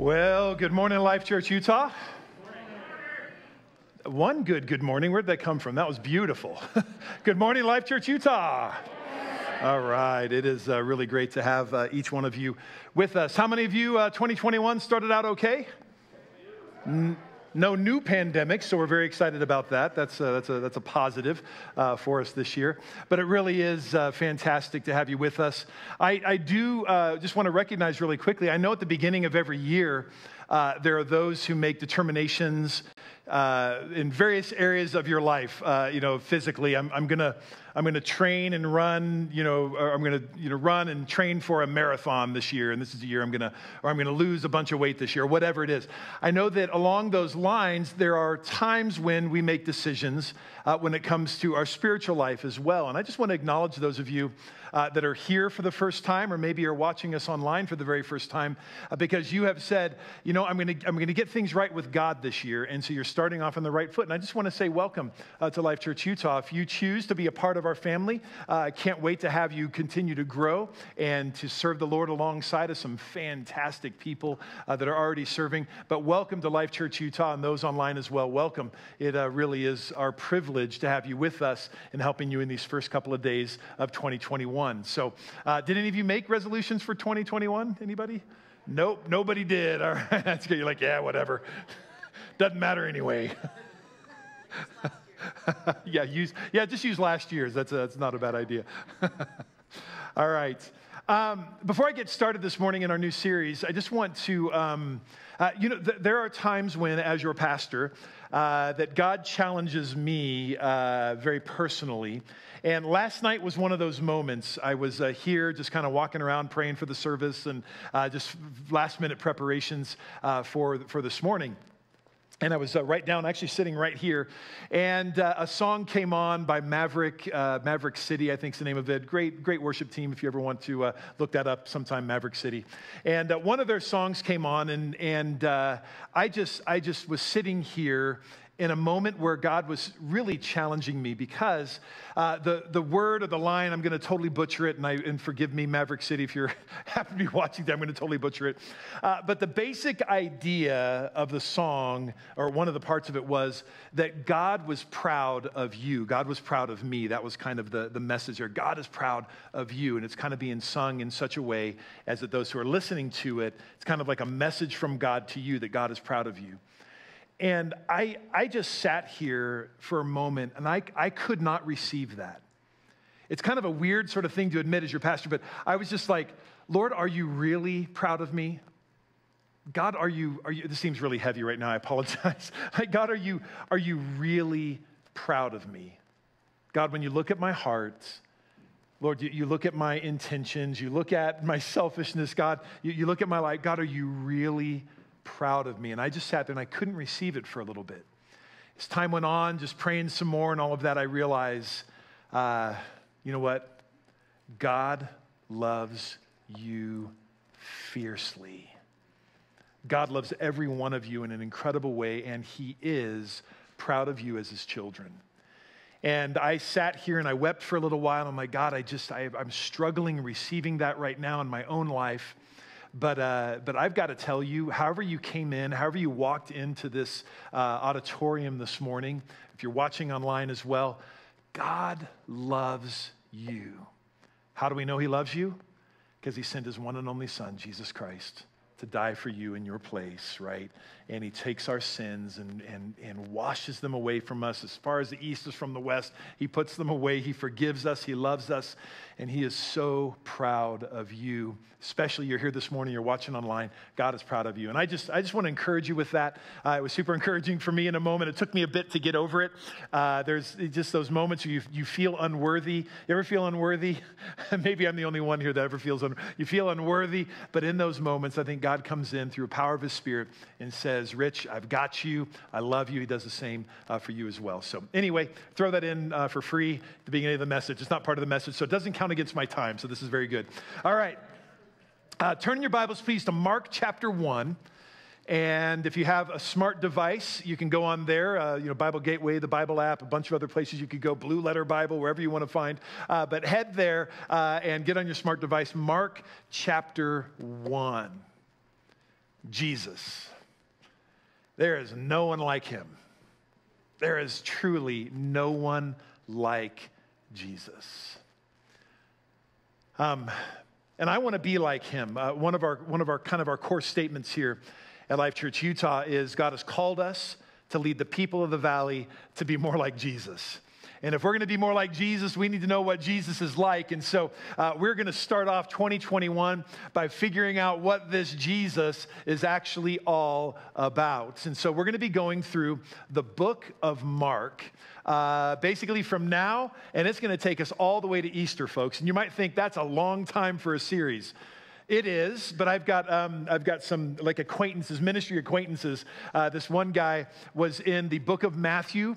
Well, good morning, Life Church Utah. One good good morning. Where'd that come from? That was beautiful. good morning, Life Church Utah. All right. It is uh, really great to have uh, each one of you with us. How many of you, uh, 2021 started out okay? No new pandemic, so we're very excited about that. That's a, that's a, that's a positive uh, for us this year. But it really is uh, fantastic to have you with us. I, I do uh, just want to recognize really quickly I know at the beginning of every year, uh, there are those who make determinations uh, in various areas of your life. Uh, you know, physically, I'm, I'm gonna I'm gonna train and run. You know, I'm gonna you know run and train for a marathon this year, and this is the year I'm gonna or I'm gonna lose a bunch of weight this year, whatever it is. I know that along those lines, there are times when we make decisions uh, when it comes to our spiritual life as well, and I just want to acknowledge those of you uh, that are here for the first time, or maybe are watching us online for the very first time, uh, because you have said, you know, I'm going to I'm going to get things right with God this year, and so you're starting off on the right foot. And I just want to say, welcome uh, to Life Church Utah. If you choose to be a part of our family, uh, I can't wait to have you continue to grow and to serve the Lord alongside of some fantastic people uh, that are already serving. But welcome to Life Church Utah, and those online as well. Welcome. It uh, really is our privilege to have you with us and helping you in these first couple of days of 2021. 2021. So, uh, did any of you make resolutions for 2021? Anybody? Nope, nobody did. All right, that's good. You're like, yeah, whatever. Doesn't matter anyway. yeah, use yeah, just use last year's. That's a, that's not a bad idea. All right. Um, before I get started this morning in our new series, I just want to, um, uh, you know, th- there are times when, as your pastor, uh, that God challenges me uh, very personally. And last night was one of those moments. I was uh, here just kind of walking around praying for the service and uh, just last minute preparations uh, for, for this morning. And I was uh, right down, actually sitting right here. And uh, a song came on by Maverick, uh, Maverick City, I think is the name of it. Great, great worship team if you ever want to uh, look that up sometime, Maverick City. And uh, one of their songs came on, and, and uh, I, just, I just was sitting here in a moment where God was really challenging me because uh, the, the word or the line, I'm going to totally butcher it, and, I, and forgive me, Maverick City, if you happen to be watching that, I'm going to totally butcher it. Uh, but the basic idea of the song, or one of the parts of it, was that God was proud of you. God was proud of me. That was kind of the, the message there. God is proud of you. And it's kind of being sung in such a way as that those who are listening to it, it's kind of like a message from God to you that God is proud of you. And I, I just sat here for a moment and I, I could not receive that. It's kind of a weird sort of thing to admit as your pastor, but I was just like, Lord, are you really proud of me? God, are you, are you, this seems really heavy right now, I apologize. God, are you, are you really proud of me? God, when you look at my heart, Lord, you, you look at my intentions, you look at my selfishness, God, you, you look at my life, God, are you really proud of me. And I just sat there and I couldn't receive it for a little bit. As time went on, just praying some more and all of that, I realized, uh, you know what? God loves you fiercely. God loves every one of you in an incredible way, and He is proud of you as His children. And I sat here and I wept for a little while. I'm like, God, I just, I, am struggling receiving that right now in my own life. But, uh, but I've got to tell you, however you came in, however you walked into this uh, auditorium this morning, if you're watching online as well, God loves you. How do we know He loves you? Because He sent His one and only Son, Jesus Christ, to die for you in your place, right? and he takes our sins and, and, and washes them away from us as far as the east is from the west. He puts them away. He forgives us. He loves us. And he is so proud of you. Especially you're here this morning, you're watching online. God is proud of you. And I just, I just want to encourage you with that. Uh, it was super encouraging for me in a moment. It took me a bit to get over it. Uh, there's just those moments where you, you feel unworthy. You ever feel unworthy? Maybe I'm the only one here that ever feels unworthy. You feel unworthy, but in those moments, I think God comes in through the power of his spirit and says, Rich, I've got you. I love you. He does the same uh, for you as well. So, anyway, throw that in uh, for free at the beginning of the message. It's not part of the message, so it doesn't count against my time. So, this is very good. All right. Uh, turn your Bibles, please, to Mark chapter 1. And if you have a smart device, you can go on there, uh, you know, Bible Gateway, the Bible app, a bunch of other places you could go, Blue Letter Bible, wherever you want to find. Uh, but head there uh, and get on your smart device, Mark chapter 1. Jesus. There is no one like him. There is truly no one like Jesus. Um, and I want to be like him. Uh, one of our one of our kind of our core statements here at Life Church Utah is God has called us to lead the people of the valley to be more like Jesus. And if we're going to be more like Jesus, we need to know what Jesus is like. And so uh, we're going to start off 2021 by figuring out what this Jesus is actually all about. And so we're going to be going through the book of Mark. Uh, basically, from now, and it's going to take us all the way to Easter, folks. And you might think that's a long time for a series. It is, but I've got, um, I've got some like acquaintances, ministry acquaintances. Uh, this one guy was in the book of Matthew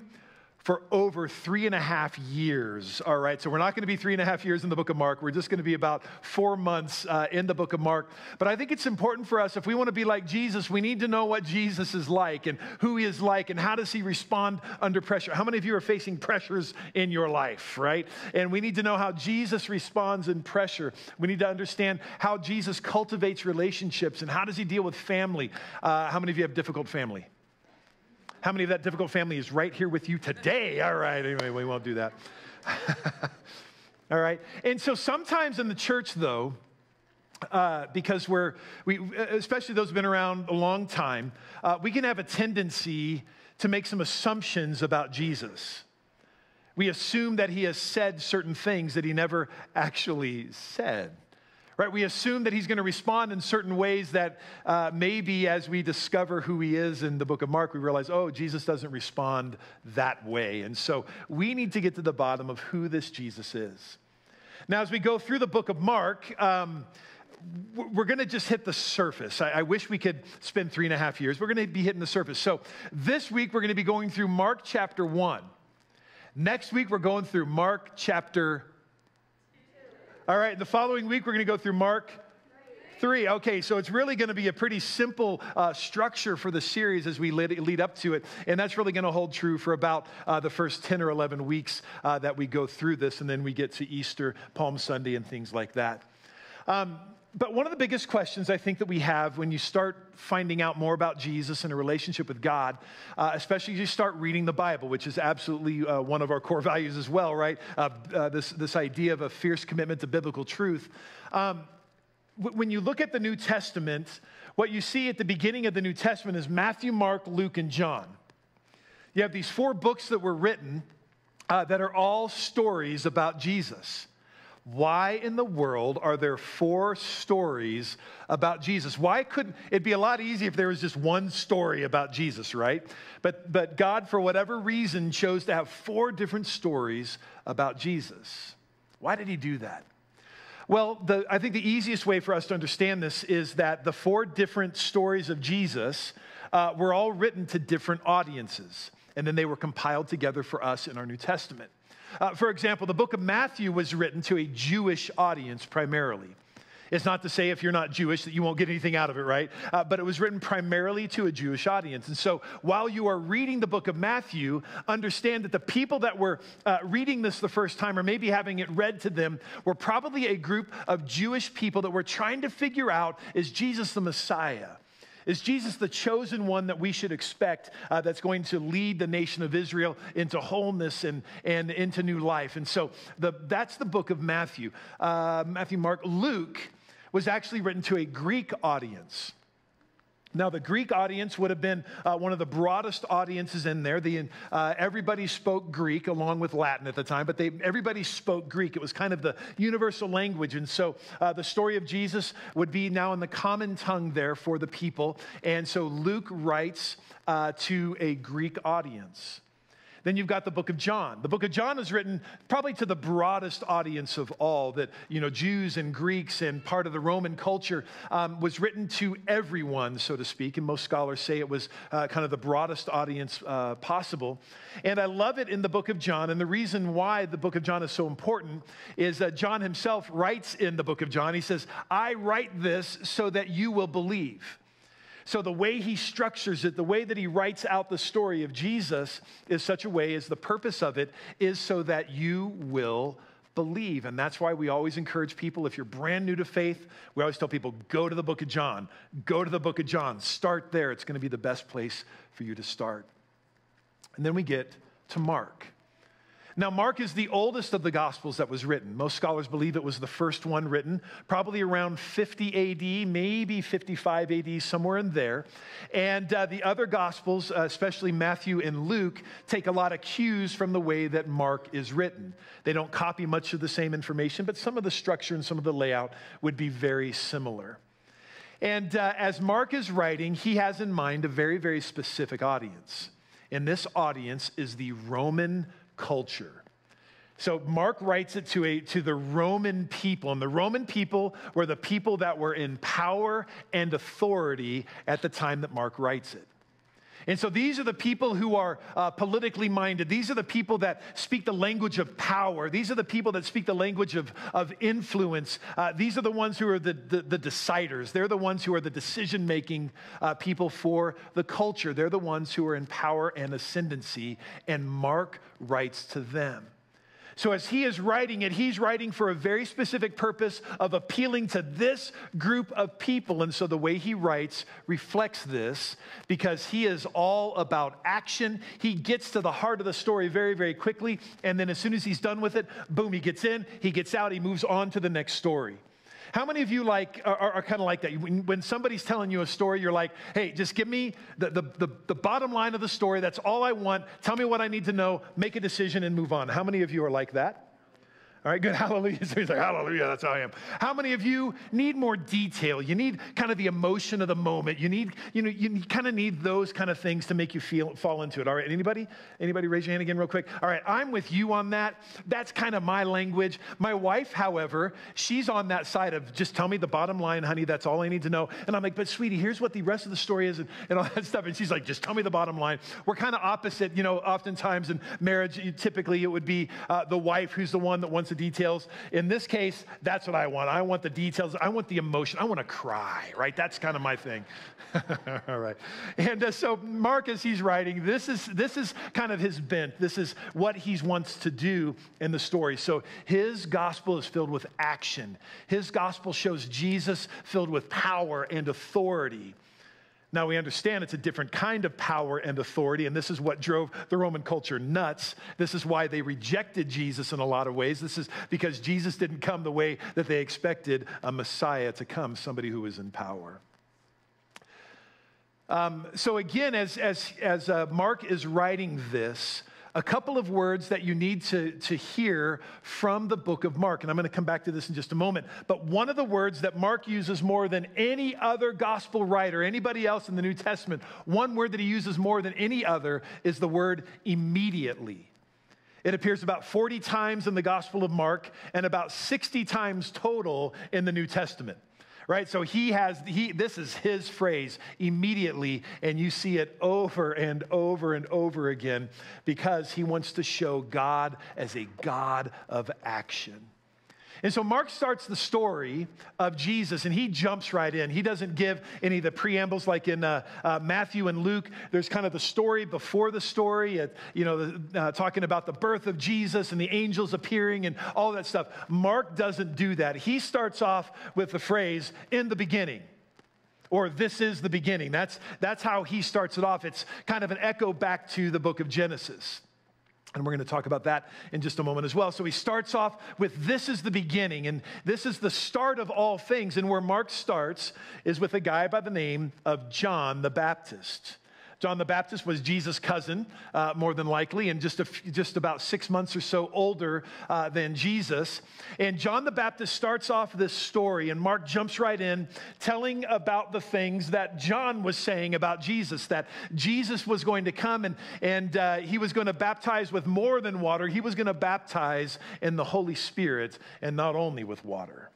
for over three and a half years. All right, so we're not going to be three and a half years in the book of Mark. We're just going to be about four months uh, in the book of Mark. But I think it's important for us, if we want to be like Jesus, we need to know what Jesus is like and who he is like and how does he respond under pressure. How many of you are facing pressures in your life, right? And we need to know how Jesus responds in pressure. We need to understand how Jesus cultivates relationships and how does he deal with family. Uh, how many of you have difficult family? How many of that difficult family is right here with you today? All right, anyway, we won't do that. All right. And so sometimes in the church, though, uh, because we're, we, especially those who've been around a long time, uh, we can have a tendency to make some assumptions about Jesus. We assume that he has said certain things that he never actually said right? We assume that he's going to respond in certain ways that uh, maybe as we discover who he is in the book of Mark, we realize, oh, Jesus doesn't respond that way. And so we need to get to the bottom of who this Jesus is. Now, as we go through the book of Mark, um, we're going to just hit the surface. I, I, wish we could spend three and a half years. We're going to be hitting the surface. So this week, we're going to be going through Mark chapter one. Next week, we're going through Mark chapter all right, the following week, we're going to go through Mark Three. Okay, so it's really going to be a pretty simple uh, structure for the series as we lead, lead, up to it. And that's really going to hold true for about uh, the first 10 or 11 weeks uh, that we go through this. And then we get to Easter, Palm Sunday, and things like that. Um, but one of the biggest questions I think that we have when you start finding out more about Jesus and a relationship with God, uh, especially as you start reading the Bible, which is absolutely uh, one of our core values as well, right? Uh, this, this idea of a fierce commitment to biblical truth. Um, when you look at the New Testament, what you see at the beginning of the New Testament is Matthew, Mark, Luke, and John. You have these four books that were written uh, that are all stories about Jesus. Why in the world are there four stories about Jesus? Why couldn't it'd be a lot easier if there was just one story about Jesus, right? But but God for whatever reason chose to have four different stories about Jesus. Why did he do that? Well, the, I think the easiest way for us to understand this is that the four different stories of Jesus uh, were all written to different audiences, and then they were compiled together for us in our New Testament. Uh, for example, the book of Matthew was written to a Jewish audience primarily. It's not to say if you're not Jewish that you won't get anything out of it, right? Uh, but it was written primarily to a Jewish audience. And so while you are reading the book of Matthew, understand that the people that were uh, reading this the first time or maybe having it read to them were probably a group of Jewish people that were trying to figure out is Jesus the Messiah? Is Jesus the chosen one that we should expect uh, that's going to lead the nation of Israel into wholeness and, and into new life? And so the, that's the book of Matthew. Uh, Matthew, Mark, Luke was actually written to a Greek audience. Now, the Greek audience would have been uh, one of the broadest audiences in there. The, uh, everybody spoke Greek along with Latin at the time, but they, everybody spoke Greek. It was kind of the universal language. And so uh, the story of Jesus would be now in the common tongue there for the people. And so Luke writes uh, to a Greek audience. Then you've got the book of John. The book of John is written probably to the broadest audience of all that, you know, Jews and Greeks and part of the Roman culture um, was written to everyone, so to speak. And most scholars say it was uh, kind of the broadest audience uh, possible. And I love it in the book of John. And the reason why the book of John is so important is that John himself writes in the book of John, he says, I write this so that you will believe. So, the way he structures it, the way that he writes out the story of Jesus is such a way as the purpose of it is so that you will believe. And that's why we always encourage people, if you're brand new to faith, we always tell people, go to the book of John. Go to the book of John. Start there. It's going to be the best place for you to start. And then we get to Mark. Now, Mark is the oldest of the Gospels that was written. Most scholars believe it was the first one written, probably around 50 AD, maybe 55 AD, somewhere in there. And uh, the other Gospels, uh, especially Matthew and Luke, take a lot of cues from the way that Mark is written. They don't copy much of the same information, but some of the structure and some of the layout would be very similar. And uh, as Mark is writing, he has in mind a very, very specific audience. And this audience is the Roman culture. So Mark writes it to, a, to the Roman people, and the Roman people were the people that were in power and authority at the time that Mark writes it. And so these are the people who are uh, politically minded. These are the people that speak the language of power. These are the people that speak the language of, of influence. Uh, these are the ones who are the, the, the, deciders. They're the ones who are the decision making uh, people for the culture. They're the ones who are in power and ascendancy. And Mark writes to them. So, as he is writing it, he's writing for a very specific purpose of appealing to this group of people. And so, the way he writes reflects this because he is all about action. He gets to the heart of the story very, very quickly. And then, as soon as he's done with it, boom, he gets in, he gets out, he moves on to the next story. How many of you like are, are kind of like that? When, when, somebody's telling you a story, you're like, hey, just give me the, the, the, the bottom line of the story. That's all I want. Tell me what I need to know, make a decision, and move on. How many of you are like that? All right, good. Hallelujah. So he's like, Hallelujah, that's how I am. How many of you need more detail? You need kind of the emotion of the moment. You need, you know, you kind of need those kind of things to make you feel fall into it. All right, anybody? Anybody raise your hand again real quick? All right, I'm with you on that. That's kind of my language. My wife, however, she's on that side of just tell me the bottom line, honey, that's all I need to know. And I'm like, but sweetie, here's what the rest of the story is and, and all that stuff. And she's like, just tell me the bottom line. We're kind of opposite, you know, oftentimes in marriage, typically it would be uh, the wife who's the one that wants the details. In this case, that's what I want. I want the details. I want the emotion. I want to cry, right? That's kind of my thing. All right. And uh, so Mark, as he's writing, this is, this is kind of his bent. This is what he wants to do in the story. So his gospel is filled with action. His gospel shows Jesus filled with power and authority. Now we understand it's a different kind of power and authority, and this is what drove the Roman culture nuts. This is why they rejected Jesus in a lot of ways. This is because Jesus didn't come the way that they expected a Messiah to come, somebody who was in power. Um, so, again, as, as, as uh, Mark is writing this, a couple of words that you need to, to hear from the book of Mark. And I'm going to come back to this in just a moment. But one of the words that Mark uses more than any other gospel writer, anybody else in the New Testament, one word that he uses more than any other is the word immediately. It appears about 40 times in the Gospel of Mark and about 60 times total in the New Testament right? So he has, he, this is his phrase immediately, and you see it over and over and over again because he wants to show God as a God of action. And so Mark starts the story of Jesus and he jumps right in. He doesn't give any of the preambles like in uh, uh, Matthew and Luke. There's kind of the story before the story, uh, you know, uh, talking about the birth of Jesus and the angels appearing and all that stuff. Mark doesn't do that. He starts off with the phrase, in the beginning or this is the beginning. That's, that's how he starts it off. It's kind of an echo back to the book of Genesis. And we're going to talk about that in just a moment as well. So he starts off with this is the beginning, and this is the start of all things. And where Mark starts is with a guy by the name of John the Baptist. John the Baptist was Jesus' cousin, uh, more than likely, and just, just about six months or so older uh, than Jesus. And John the Baptist starts off this story, and Mark jumps right in, telling about the things that John was saying about Jesus, that Jesus was going to come and, and uh, he was going to baptize with more than water, he was going to baptize in the Holy Spirit, and not only with water.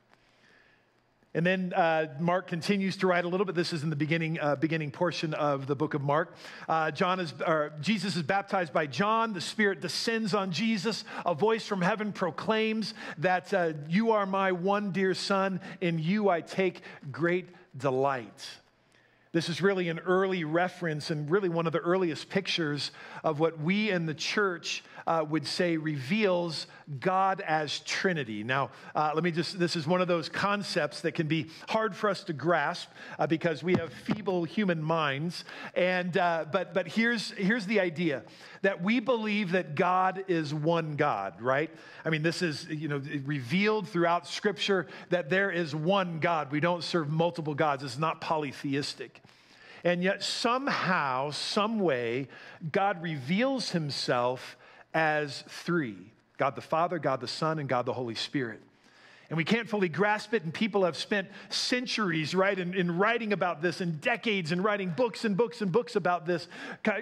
And then uh, Mark continues to write a little bit. This is in the beginning, uh, beginning portion of the book of Mark. Uh, John is, Jesus is baptized by John. The Spirit descends on Jesus. A voice from heaven proclaims that uh, you are my one dear son. In you I take great delight. This is really an early reference and really one of the earliest pictures of what we in the church uh, would say reveals God as Trinity. Now, uh, let me just, this is one of those concepts that can be hard for us to grasp uh, because we have feeble human minds. And, uh, but, but here's, here's the idea that we believe that God is one God, right? I mean, this is, you know, revealed throughout Scripture that there is one God. We don't serve multiple gods. It's not polytheistic. And yet, somehow, some way, God reveals himself as three God the Father, God the Son, and God the Holy Spirit and we can't fully grasp it. And people have spent centuries, right, in, in, writing about this and decades in writing books and books and books about this,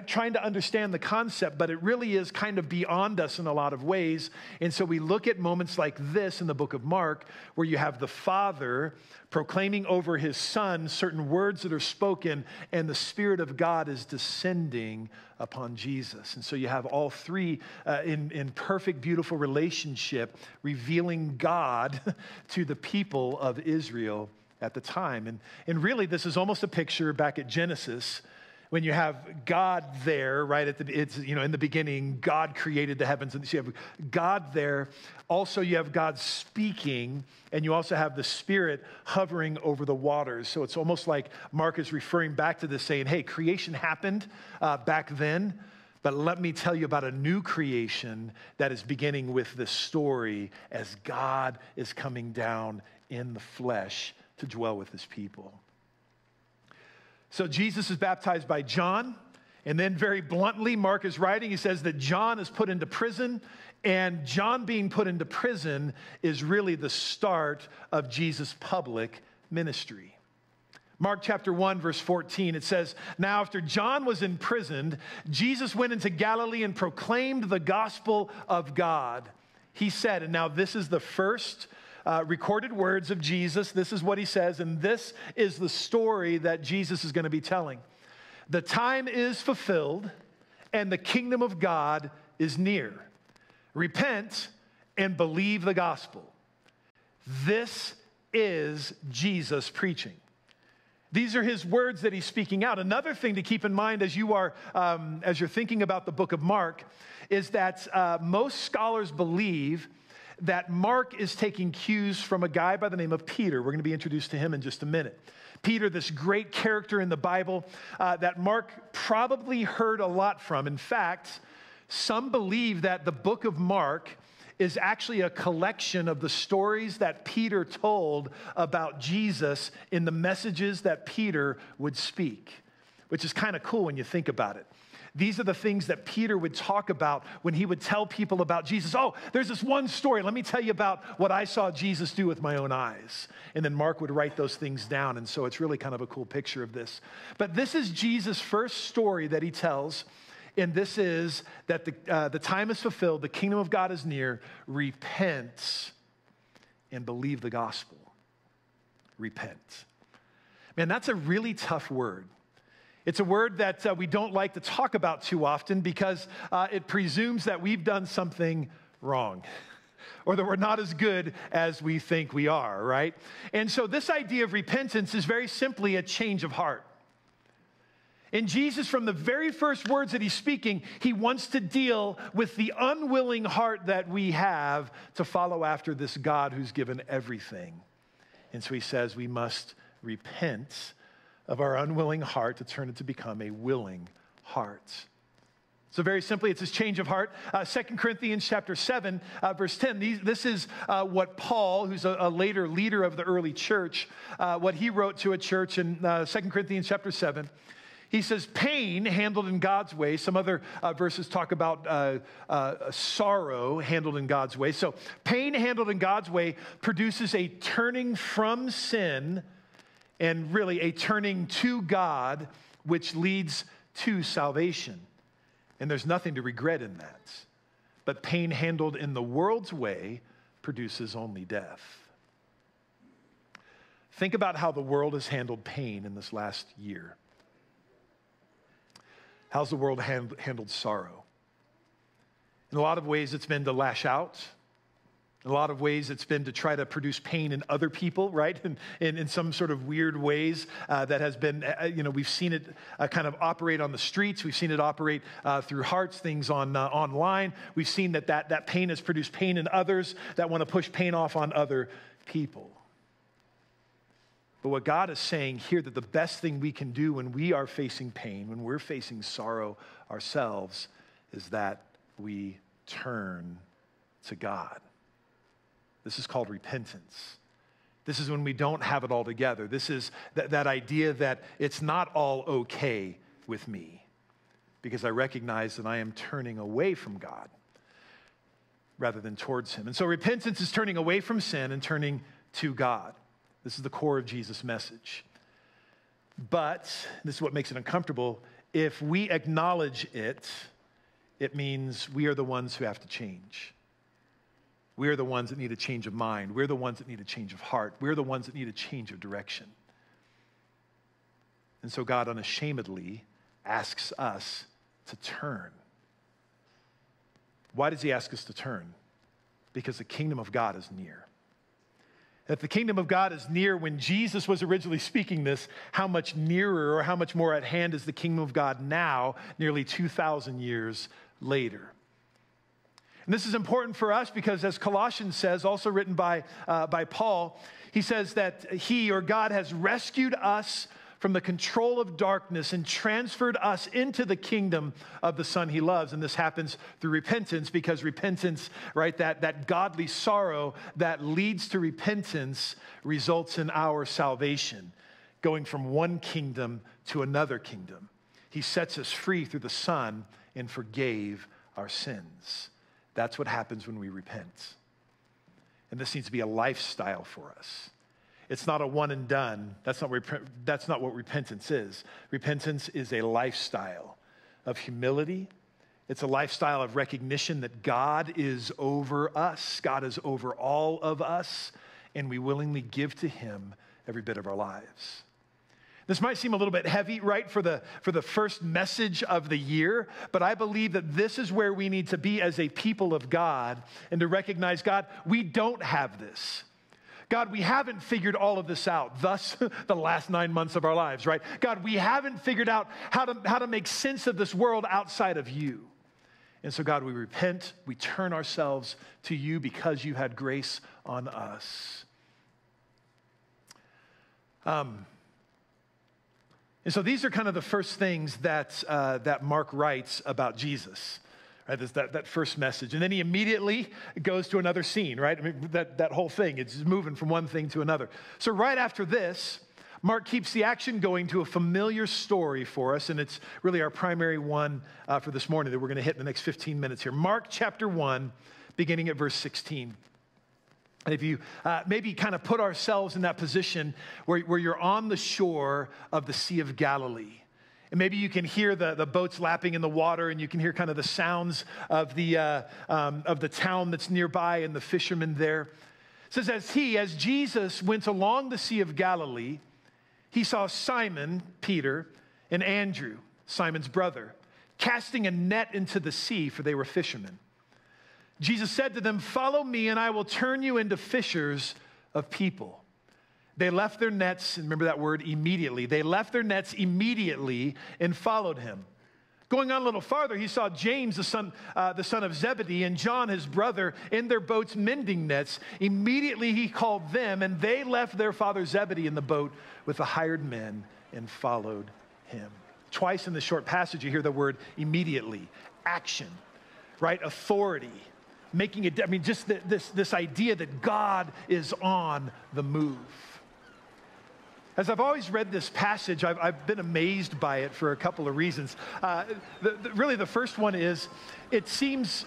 trying to understand the concept. But it really is kind of beyond us in a lot of ways. And so we look at moments like this in the book of Mark, where you have the Father proclaiming over his Son certain words that are spoken, and the Spirit of God is descending upon Jesus. And so you have all three uh, in, in perfect, beautiful relationship, revealing God to the people of Israel at the time. And, and really, this is almost a picture back at Genesis when you have God there, right at the, it's, you know, in the beginning, God created the heavens, and so you have God there. Also, you have God speaking, and you also have the Spirit hovering over the waters. So it's almost like Mark is referring back to this, saying, "Hey, creation happened uh, back then." But let me tell you about a new creation that is beginning with this story as God is coming down in the flesh to dwell with his people. So Jesus is baptized by John. And then, very bluntly, Mark is writing, he says that John is put into prison. And John being put into prison is really the start of Jesus' public ministry. Mark chapter 1, verse 14, it says, Now after John was imprisoned, Jesus went into Galilee and proclaimed the gospel of God. He said, and now this is the first uh, recorded words of Jesus. This is what he says, and this is the story that Jesus is going to be telling. The time is fulfilled, and the kingdom of God is near. Repent and believe the gospel. This is Jesus preaching. These are his words that he's speaking out. Another thing to keep in mind as you are um, as you're thinking about the book of Mark is that uh, most scholars believe that Mark is taking cues from a guy by the name of Peter. We're going to be introduced to him in just a minute. Peter, this great character in the Bible uh, that Mark probably heard a lot from. In fact, some believe that the book of Mark is actually a collection of the stories that Peter told about Jesus in the messages that Peter would speak, which is kind of cool when you think about it. These are the things that Peter would talk about when he would tell people about Jesus. Oh, there's this one story. Let me tell you about what I saw Jesus do with my own eyes. And then Mark would write those things down. And so it's really kind of a cool picture of this. But this is Jesus' first story that he tells. And this is that the, uh, the time is fulfilled, the kingdom of God is near. Repent and believe the gospel. Repent. Man, that's a really tough word. It's a word that uh, we don't like to talk about too often because uh, it presumes that we've done something wrong or that we're not as good as we think we are, right? And so, this idea of repentance is very simply a change of heart. And Jesus, from the very first words that he's speaking, he wants to deal with the unwilling heart that we have to follow after this God who's given everything. And so he says we must repent of our unwilling heart to turn it to become a willing heart. So very simply, it's this change of heart. Uh, 2 Corinthians chapter 7, uh, verse 10. These, this is uh, what Paul, who's a, a, later leader of the early church, uh, what he wrote to a church in uh, 2 Corinthians chapter 7. He says, pain handled in God's way. Some other uh, verses talk about uh, uh, sorrow handled in God's way. So, pain handled in God's way produces a turning from sin and really a turning to God, which leads to salvation. And there's nothing to regret in that. But pain handled in the world's way produces only death. Think about how the world has handled pain in this last year. How's the world hand, handled sorrow? In a lot of ways, it's been to lash out. In a lot of ways, it's been to try to produce pain in other people, right? In, in, in some sort of weird ways uh, that has been, uh, you know, we've seen it uh, kind of operate on the streets. We've seen it operate uh, through hearts, things on uh, online. We've seen that, that that pain has produced pain in others that want to push pain off on other people. But what God is saying here that the best thing we can do when we are facing pain, when we're facing sorrow ourselves, is that we turn to God. This is called repentance. This is when we don't have it all together. This is that, that idea that it's not all okay with me because I recognize that I am turning away from God rather than towards Him. And so repentance is turning away from sin and turning to God. This is the core of Jesus' message. But this is what makes it uncomfortable. If we acknowledge it, it means we are the ones who have to change. We're the ones that need a change of mind. We're the ones that need a change of heart. We're the ones that need a change of direction. And so God unashamedly asks us to turn. Why does He ask us to turn? Because the kingdom of God is near. That the kingdom of God is near when Jesus was originally speaking this, how much nearer or how much more at hand is the kingdom of God now, nearly 2,000 years later? And this is important for us because, as Colossians says, also written by, uh, by Paul, he says that he or God has rescued us from the control of darkness and transferred us into the kingdom of the Son he loves. And this happens through repentance because repentance, right, that, that godly sorrow that leads to repentance results in our salvation, going from one kingdom to another kingdom. He sets us free through the Son and forgave our sins. That's what happens when we repent. And this needs to be a lifestyle for us. It's not a one and done. That's not, rep- that's not what repentance is. Repentance is a lifestyle of humility. It's a lifestyle of recognition that God is over us, God is over all of us, and we willingly give to Him every bit of our lives. This might seem a little bit heavy, right, for the, for the first message of the year, but I believe that this is where we need to be as a people of God and to recognize God, we don't have this. God, we haven't figured all of this out, thus the last nine months of our lives, right? God, we haven't figured out how to, how to make sense of this world outside of you. And so, God, we repent, we turn ourselves to you because you had grace on us. Um, and so these are kind of the first things that, uh, that Mark writes about Jesus. Right, this, that, that first message. And then he immediately goes to another scene, right? I mean, that, that whole thing, it's moving from one thing to another. So, right after this, Mark keeps the action going to a familiar story for us, and it's really our primary one uh, for this morning that we're going to hit in the next 15 minutes here. Mark chapter 1, beginning at verse 16. And if you uh, maybe kind of put ourselves in that position where, where you're on the shore of the Sea of Galilee, and maybe you can hear the, the boats lapping in the water, and you can hear kind of the sounds of the, uh, um, of the town that's nearby and the fishermen there. It says, as he, as Jesus went along the Sea of Galilee, he saw Simon, Peter, and Andrew, Simon's brother, casting a net into the sea, for they were fishermen. Jesus said to them, Follow me, and I will turn you into fishers of people. They left their nets, and remember that word immediately. They left their nets immediately and followed him. Going on a little farther, he saw James, the son, uh, the son of Zebedee, and John, his brother, in their boats mending nets. Immediately he called them, and they left their father Zebedee in the boat with the hired men and followed him. Twice in this short passage, you hear the word immediately, action, right? Authority making it, I mean, just the, this, this idea that God is on the move. As I've always read this passage, I've, I've been amazed by it for a couple of reasons. Uh, the, the, really, the first one is it seems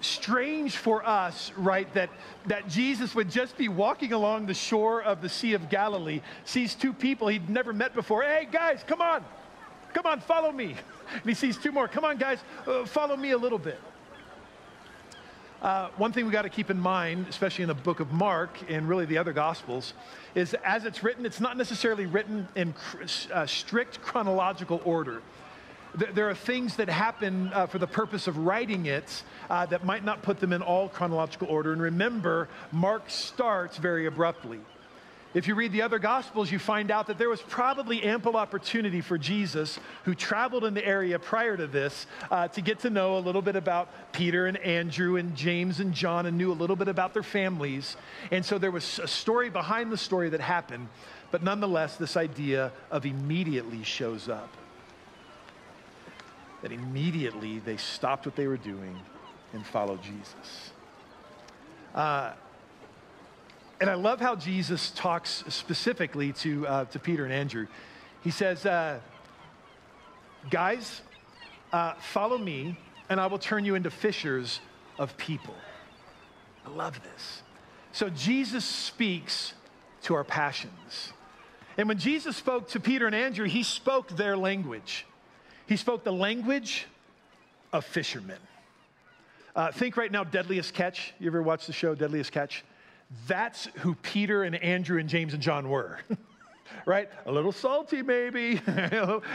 strange for us, right, that, that Jesus would just be walking along the shore of the Sea of Galilee, sees two people he'd never met before. Hey, guys, come on. Come on, follow me. And he sees two more. Come on, guys, uh, follow me a little bit. Uh, one thing we got to keep in mind, especially in the book of Mark and really the other Gospels, is as it's written, it's not necessarily written in uh, strict chronological order. th- there are things that happen uh, for the purpose of writing it uh, that might not put them in all chronological order. And remember, Mark starts very abruptly. If you read the other Gospels, you find out that there was probably ample opportunity for Jesus, who traveled in the area prior to this, uh, to get to know a little bit about Peter and Andrew and James and John and knew a little bit about their families. And so there was a story behind the story that happened. But nonetheless, this idea of immediately shows up. That immediately they stopped what they were doing and followed Jesus. Uh, and I love how Jesus talks specifically to, uh, to Peter and Andrew. He says, uh, Guys, uh, follow me, and I will turn you into fishers of people. I love this. So Jesus speaks to our passions. And when Jesus spoke to Peter and Andrew, he spoke their language. He spoke the language of fishermen. Uh, think right now, Deadliest Catch. You ever watch the show Deadliest Catch? That's who Peter and Andrew and James and John were. right? A little salty, maybe.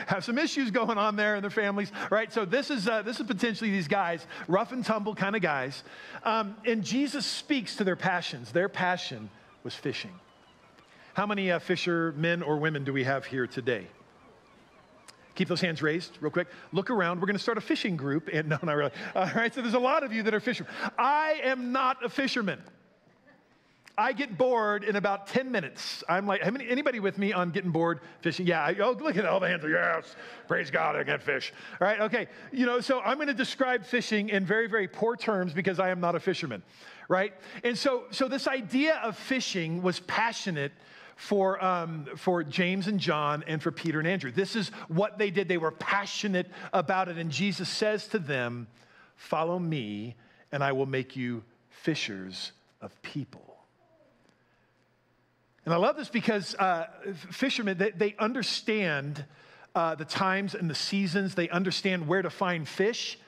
Have some issues going on there in their families, right? So this is uh, this is potentially these guys, rough and tumble kind of guys. Um, and Jesus speaks to their passions. Their passion was fishing. How many uh, fishermen or women do we have here today? Keep those hands raised real quick. Look around. We're going to start a fishing group. And no, not really. All right, so there's a lot of you that are fishermen. I am not a fisherman. I get bored in about 10 minutes. I'm like, anybody with me on getting bored fishing? Yeah, I, oh, look at all the hands. Yes, praise God, I can fish. All right, okay. You know, so I'm going to describe fishing in very, very poor terms because I am not a fisherman, right? And so, so this idea of fishing was passionate for, um, for James and John and for Peter and Andrew. This is what they did. They were passionate about it. And Jesus says to them, Follow me, and I will make you fishers of people. And I love this because uh, fishermen, they, they understand uh, the times and the seasons, they understand where to find fish.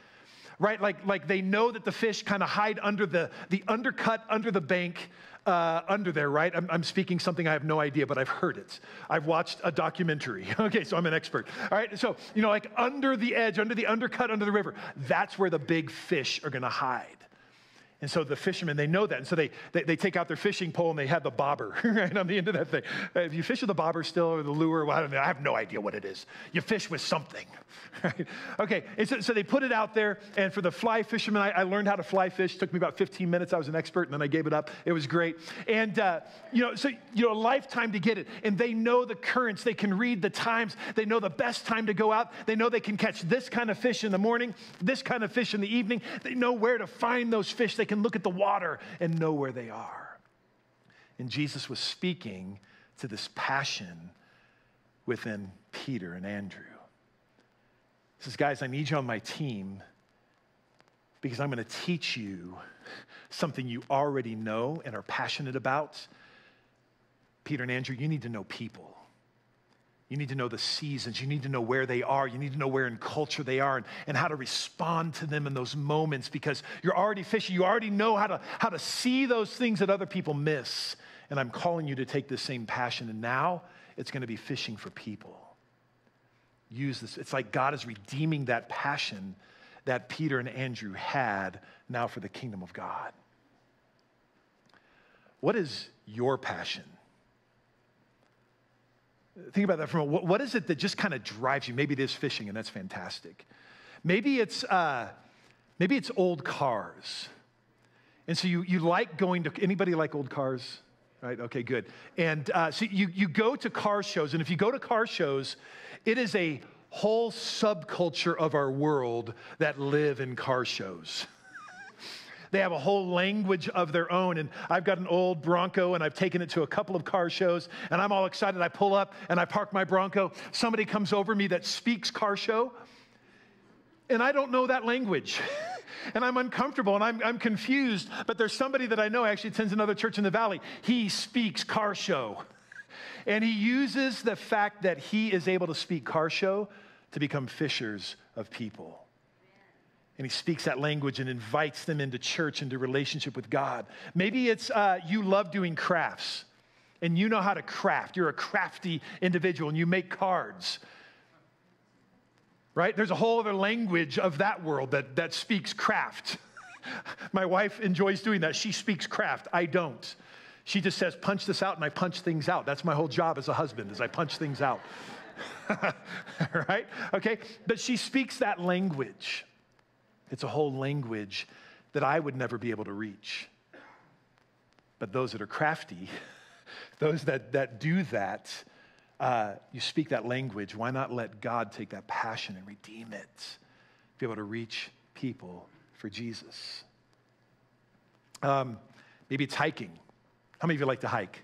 Right, like, like they know that the fish kind of hide under the, the undercut, under the bank, uh, under there, right? I'm, I'm, speaking something I have no idea, but I've heard it. I've watched a documentary. Okay, so I'm an expert. All right, so, you know, like under the edge, under the undercut, under the river, that's where the big fish are gonna hide. And so the fishermen, they know that. And so they, they, they, take out their fishing pole and they have the bobber right on the end of that thing. If you fish with the bobber still or the lure, well, I don't know. I have no idea what it is. You fish with something. Right? Okay, and so, so, they put it out there. And for the fly fishermen, I, I, learned how to fly fish. It took me about 15 minutes. I was an expert and then I gave it up. It was great. And, uh, you know, so, you know, a lifetime to get it. And they know the currents. They can read the times. They know the best time to go out. They know they can catch this kind of fish in the morning, this kind of fish in the evening. They know where to find those fish. They can look at the water and know where they are. And Jesus was speaking to this passion within Peter and Andrew. He says, Guys, I need you on my team because I'm going to teach you something you already know and are passionate about. Peter and Andrew, you need to know people. You need to know the seasons. You need to know where they are. You need to know where in culture they are and, and how to respond to them in those moments because you're already fishing. You already know how to, how to see those things that other people miss. And I'm calling you to take the same passion. And now it's going to be fishing for people. Use this. It's like God is redeeming that passion that Peter and Andrew had now for the kingdom of God. What is your passion? Think about that from a, moment. what is it that just kind of drives you? Maybe it is fishing, and that's fantastic. Maybe it's, uh, maybe it's old cars. And so you, you like going to, anybody like old cars? Right, okay, good. And uh, so you, you go to car shows, and if you go to car shows, it is a whole subculture of our world that live in car shows. They have a whole language of their own. And I've got an old Bronco and I've taken it to a couple of car shows and I'm all excited. I pull up and I park my Bronco. Somebody comes over me that speaks car show and I don't know that language. and I'm uncomfortable and I'm, I'm confused. But there's somebody that I know actually attends another church in the valley. He speaks car show. And he uses the fact that he is able to speak car show to become fishers of people and he speaks that language and invites them into church, into relationship with God. Maybe it's uh, you love doing crafts and you know how to craft. You're a crafty individual and you make cards. right? There's a whole other language of that world that, that speaks craft. My wife enjoys doing that. She speaks craft. I don't. She just says, punch this out, and I punch things out. That's my whole job as a husband, is I punch things out. right? Okay? But she speaks that language. It's a whole language that I would never be able to reach. But those that are crafty, those that, that do that, uh, you speak that language. Why not let God take that passion and redeem it? Be able to reach people for Jesus. Um, maybe it's hiking. How many of you like to hike?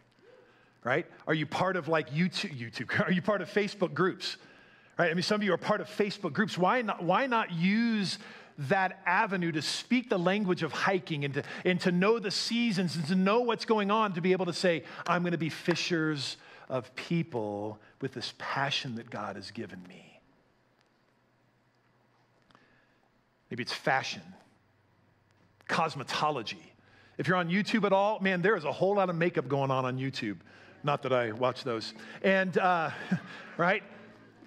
Right? Are you part of like YouTube? YouTube? Are you part of Facebook groups? Right? I mean, some of you are part of Facebook groups. Why not? Why not use that avenue to speak the language of hiking and to, and to know the seasons and to know what's going on to be able to say, I'm going to be fishers of people with this passion that God has given me. Maybe it's fashion, cosmetology. If you're on YouTube at all, man, there is a whole lot of makeup going on on YouTube. Not that I watch those. And, uh, right?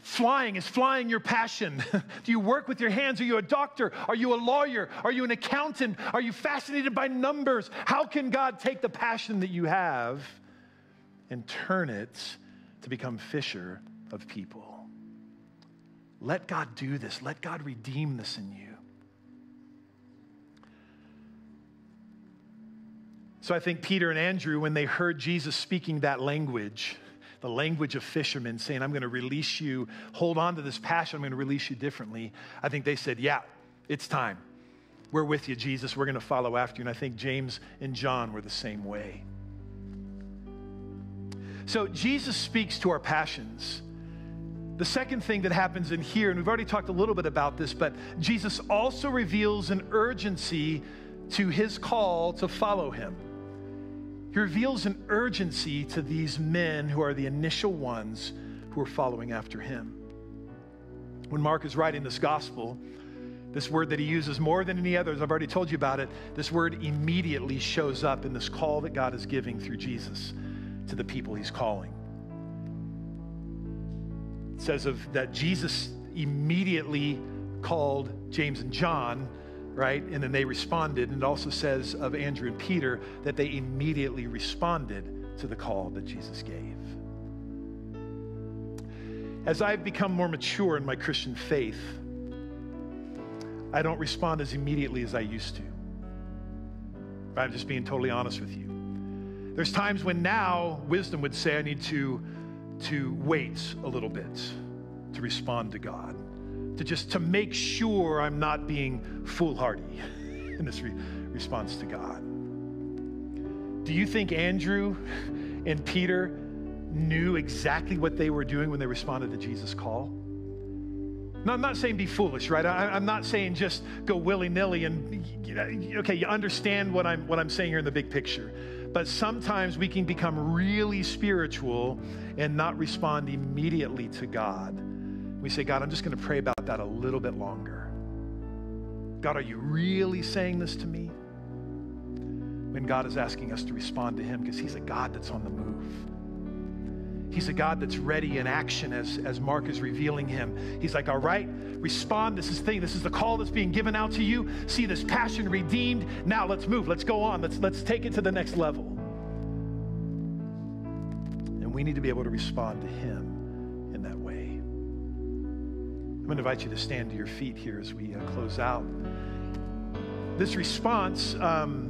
Flying is flying your passion. Do you work with your hands? Are you a doctor? Are you a lawyer? Are you an accountant? Are you fascinated by numbers? How can God take the passion that you have and turn it to become fisher of people? Let God do this. Let God redeem this in you. So I think Peter and Andrew, when they heard Jesus speaking that language, the language of fishermen, saying, I'm going to release you, hold on to this passion, I'm going to release you differently, I think they said, Yeah, it's time. We're with you, Jesus. We're going to follow after you. And I think James and John were the same way. So Jesus speaks to our passions. The second thing that happens in here, and we've already talked a little bit about this, but Jesus also reveals an urgency to his call to follow him. He reveals an urgency to these men who are the initial ones who are following after him. When Mark is writing this gospel, this word that he uses more than any others, I've already told you about it, this word immediately shows up in this call that God is giving through Jesus to the people he's calling. It says of that Jesus immediately called James and John right? And then they responded. And it also says of Andrew and Peter that they immediately responded to the call that Jesus gave. As I've become more mature in my Christian faith, I don't respond as immediately as I used to. I'm just being totally honest with you. There's times when now wisdom would say I need to, to wait a little bit to respond to God to just to make sure I'm not being foolhardy in this re- response to God. Do you think Andrew and Peter knew exactly what they were doing when they responded to Jesus' call? No, I'm not saying be foolish, right? I, am not saying just go willy nilly and, okay, you understand what I'm, what I'm saying here in the big picture. But sometimes we can become really spiritual and not respond immediately to God we say, God, I'm just going to pray about that a little bit longer. God, are you really saying this to me? When God is asking us to respond to Him because He's a God that's on the move. He's a God that's ready in action as, as Mark is revealing Him. He's like, all right, respond. This is thing. This is the call that's being given out to you. See this passion redeemed. Now let's move. Let's go on. Let's, let's take it to the next level. And we need to be able to respond to Him going to invite you to stand to your feet here as we uh, close out. This response, um,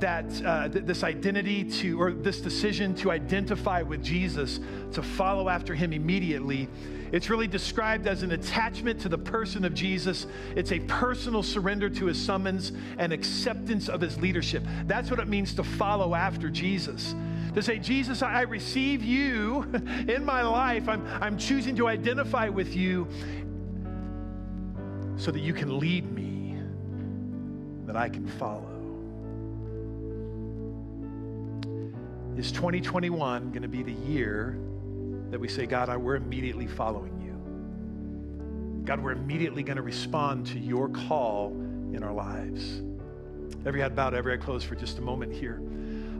that uh, th- this identity to, or this decision to identify with Jesus, to follow after him immediately, it's really described as an attachment to the person of Jesus. It's a personal surrender to his summons and acceptance of his leadership. That's what it means to follow after Jesus to say, Jesus, I receive you in my life. I'm, I'm choosing to identify with you so that you can lead me, that I can follow. Is 2021 going to be the year that we say, God, I, we're immediately following you? God, we're immediately going to respond to your call in our lives. Every head bowed, every eye closed for just a moment here.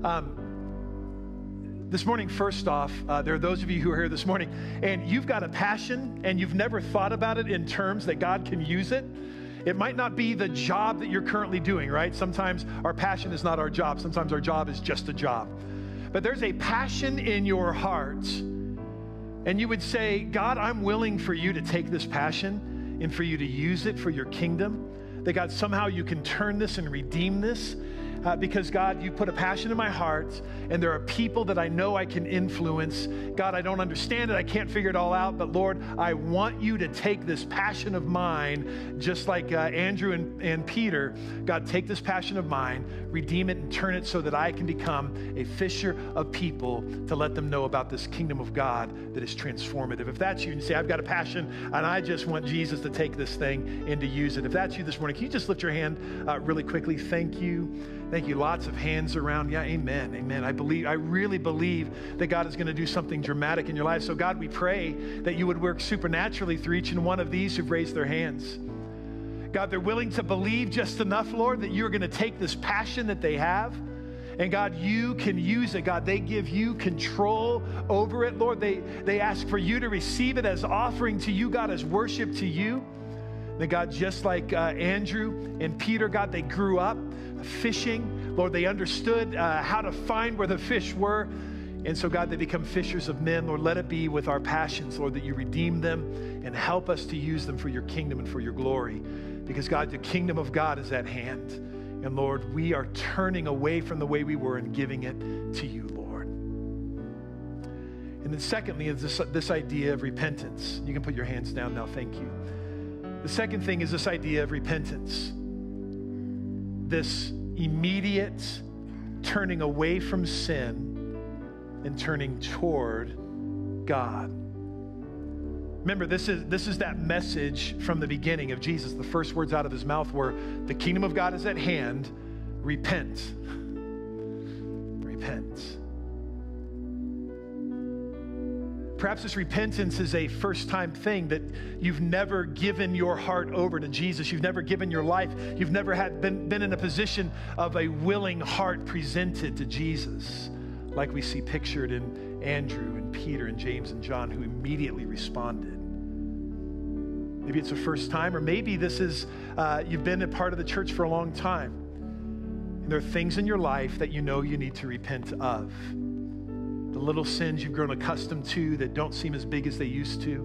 Um, this morning, first off, uh, there are those of you who are here this morning and you've got a passion and you've never thought about it in terms that God can use it. It might not be the job that you're currently doing, right? Sometimes our passion is not our job, sometimes our job is just a job. But there's a passion in your heart, and you would say, God, I'm willing for you to take this passion and for you to use it for your kingdom. That God, somehow you can turn this and redeem this uh, because God, you put a passion in my heart, and there are people that I know I can influence. God, I don't understand it, I can't figure it all out, but Lord, I want you to take this passion of mine, just like uh, Andrew and, and Peter. God, take this passion of mine, redeem it, and turn it so that I can become a fisher of people to let them know about this kingdom of God that is transformative. If that's you, and say, I've got a passion, and I just want Jesus to take this thing and to use it. If that's you this morning, can you just lift your hand uh, really quickly? Thank you. Thank you. Lots of hands around. Yeah, amen. Amen. I believe, I really believe that God is going to do something dramatic in your life. So, God, we pray that you would work supernaturally through each and one of these who've raised their hands. God, they're willing to believe just enough, Lord, that you're going to take this passion that they have. And God, you can use it. God, they give you control over it. Lord, they, they ask for you to receive it as offering to you, God, as worship to you. That God, just like uh, Andrew and Peter, God, they grew up fishing. Lord, they understood uh, how to find where the fish were. And so, God, they become fishers of men. Lord, let it be with our passions, Lord, that you redeem them and help us to use them for your kingdom and for your glory. Because, God, the kingdom of God is at hand. And, Lord, we are turning away from the way we were and giving it to you, Lord. And then, secondly, is this, this idea of repentance. You can put your hands down now. Thank you. The second thing is this idea of repentance this immediate turning away from sin and turning toward God. Remember, this is, this is that message from the beginning of Jesus. The first words out of his mouth were, The kingdom of God is at hand. Repent. Repent. Perhaps this repentance is a first time thing that you've never given your heart over to Jesus. You've never given your life. You've never had been, been in a position of a willing heart presented to Jesus, like we see pictured in Andrew and Peter and James and John, who immediately responded. Maybe it's a first time, or maybe this is uh, you've been a part of the church for a long time. And there are things in your life that you know you need to repent of the little sins you've grown accustomed to that don't seem as big as they used to,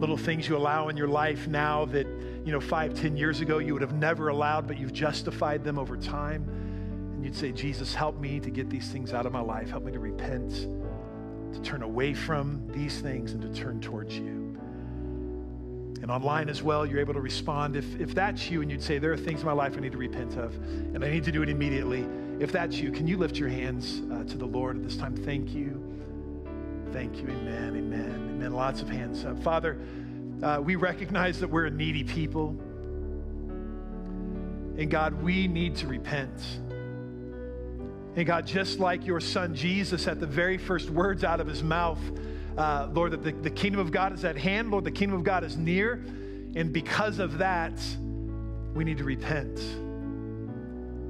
little things you allow in your life now that, you know, five, ten years ago you would have never allowed, but you've justified them over time. And you'd say, Jesus, help me to get these things out of my life. Help me to repent, to turn away from these things and to turn towards you. And online as well, you're able to respond. If, if that's you and you'd say, There are things in my life I need to repent of, and I need to do it immediately. If that's you, can you lift your hands uh, to the Lord at this time? Thank you. Thank you. Amen. Amen. Amen. Lots of hands up. Father, uh, we recognize that we're a needy people. And God, we need to repent. And God, just like your son Jesus at the very first words out of his mouth, uh, Lord, that the, the kingdom of God is at hand. Lord, the kingdom of God is near. And because of that, we need to repent.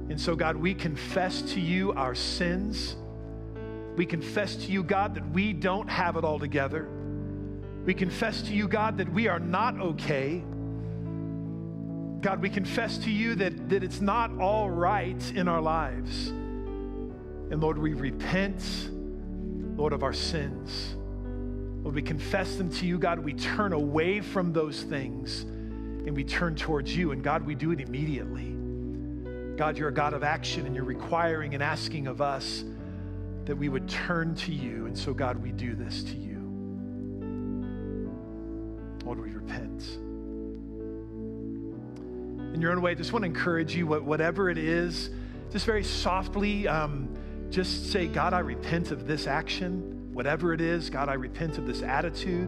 And so, God, we confess to you our sins. We confess to you, God, that we don't have it all together. We confess to you, God, that we are not okay. God, we confess to you that, that it's not all right in our lives. And Lord, we repent, Lord, of our sins. Lord, we confess them to you, God. We turn away from those things and we turn towards you. And God, we do it immediately. God, you're a God of action and you're requiring and asking of us that we would turn to you. And so, God, we do this to you. Lord, we repent. In your own way, I just want to encourage you, whatever it is, just very softly, um, just say, God, I repent of this action. Whatever it is, God, I repent of this attitude.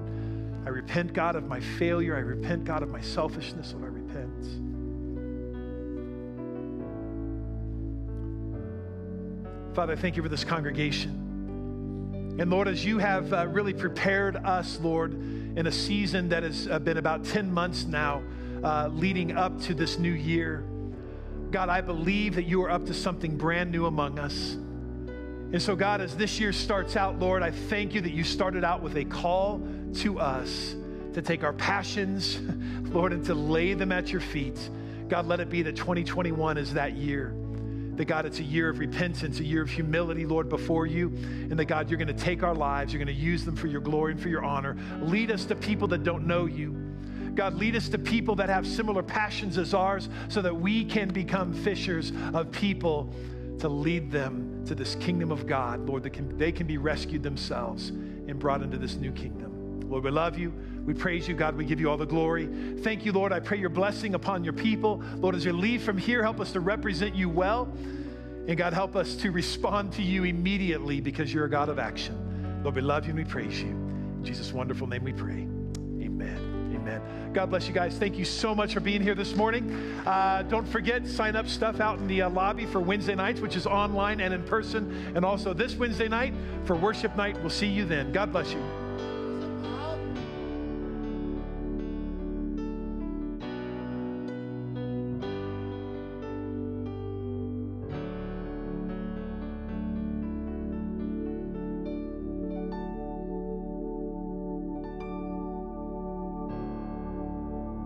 I repent, God, of my failure. I repent, God, of my selfishness. Lord, I repent. Father, thank you for this congregation. And Lord, as you have uh, really prepared us, Lord, in a season that has uh, been about 10 months now, uh, leading up to this new year, God, I believe that you are up to something brand new among us. And so, God, as this year starts out, Lord, I thank you that you started out with a call to us to take our passions, Lord, and to lay them at your feet. God, let it be that 2021 is that year. That God, it's a year of repentance, a year of humility, Lord, before you. And that God, you're going to take our lives, you're going to use them for your glory and for your honor. Lead us to people that don't know you. God, lead us to people that have similar passions as ours so that we can become fishers of people to lead them to this kingdom of God, Lord, that can, they can be rescued themselves and brought into this new kingdom. Lord, we love you. We praise you, God. We give you all the glory. Thank you, Lord. I pray your blessing upon your people. Lord, as you leave from here, help us to represent you well. And God, help us to respond to you immediately because you're a God of action. Lord, we love you and we praise you. In Jesus' wonderful name we pray. Amen. Amen. God bless you guys. Thank you so much for being here this morning. Uh, don't forget, sign up stuff out in the uh, lobby for Wednesday nights, which is online and in person, and also this Wednesday night for worship night. We'll see you then. God bless you.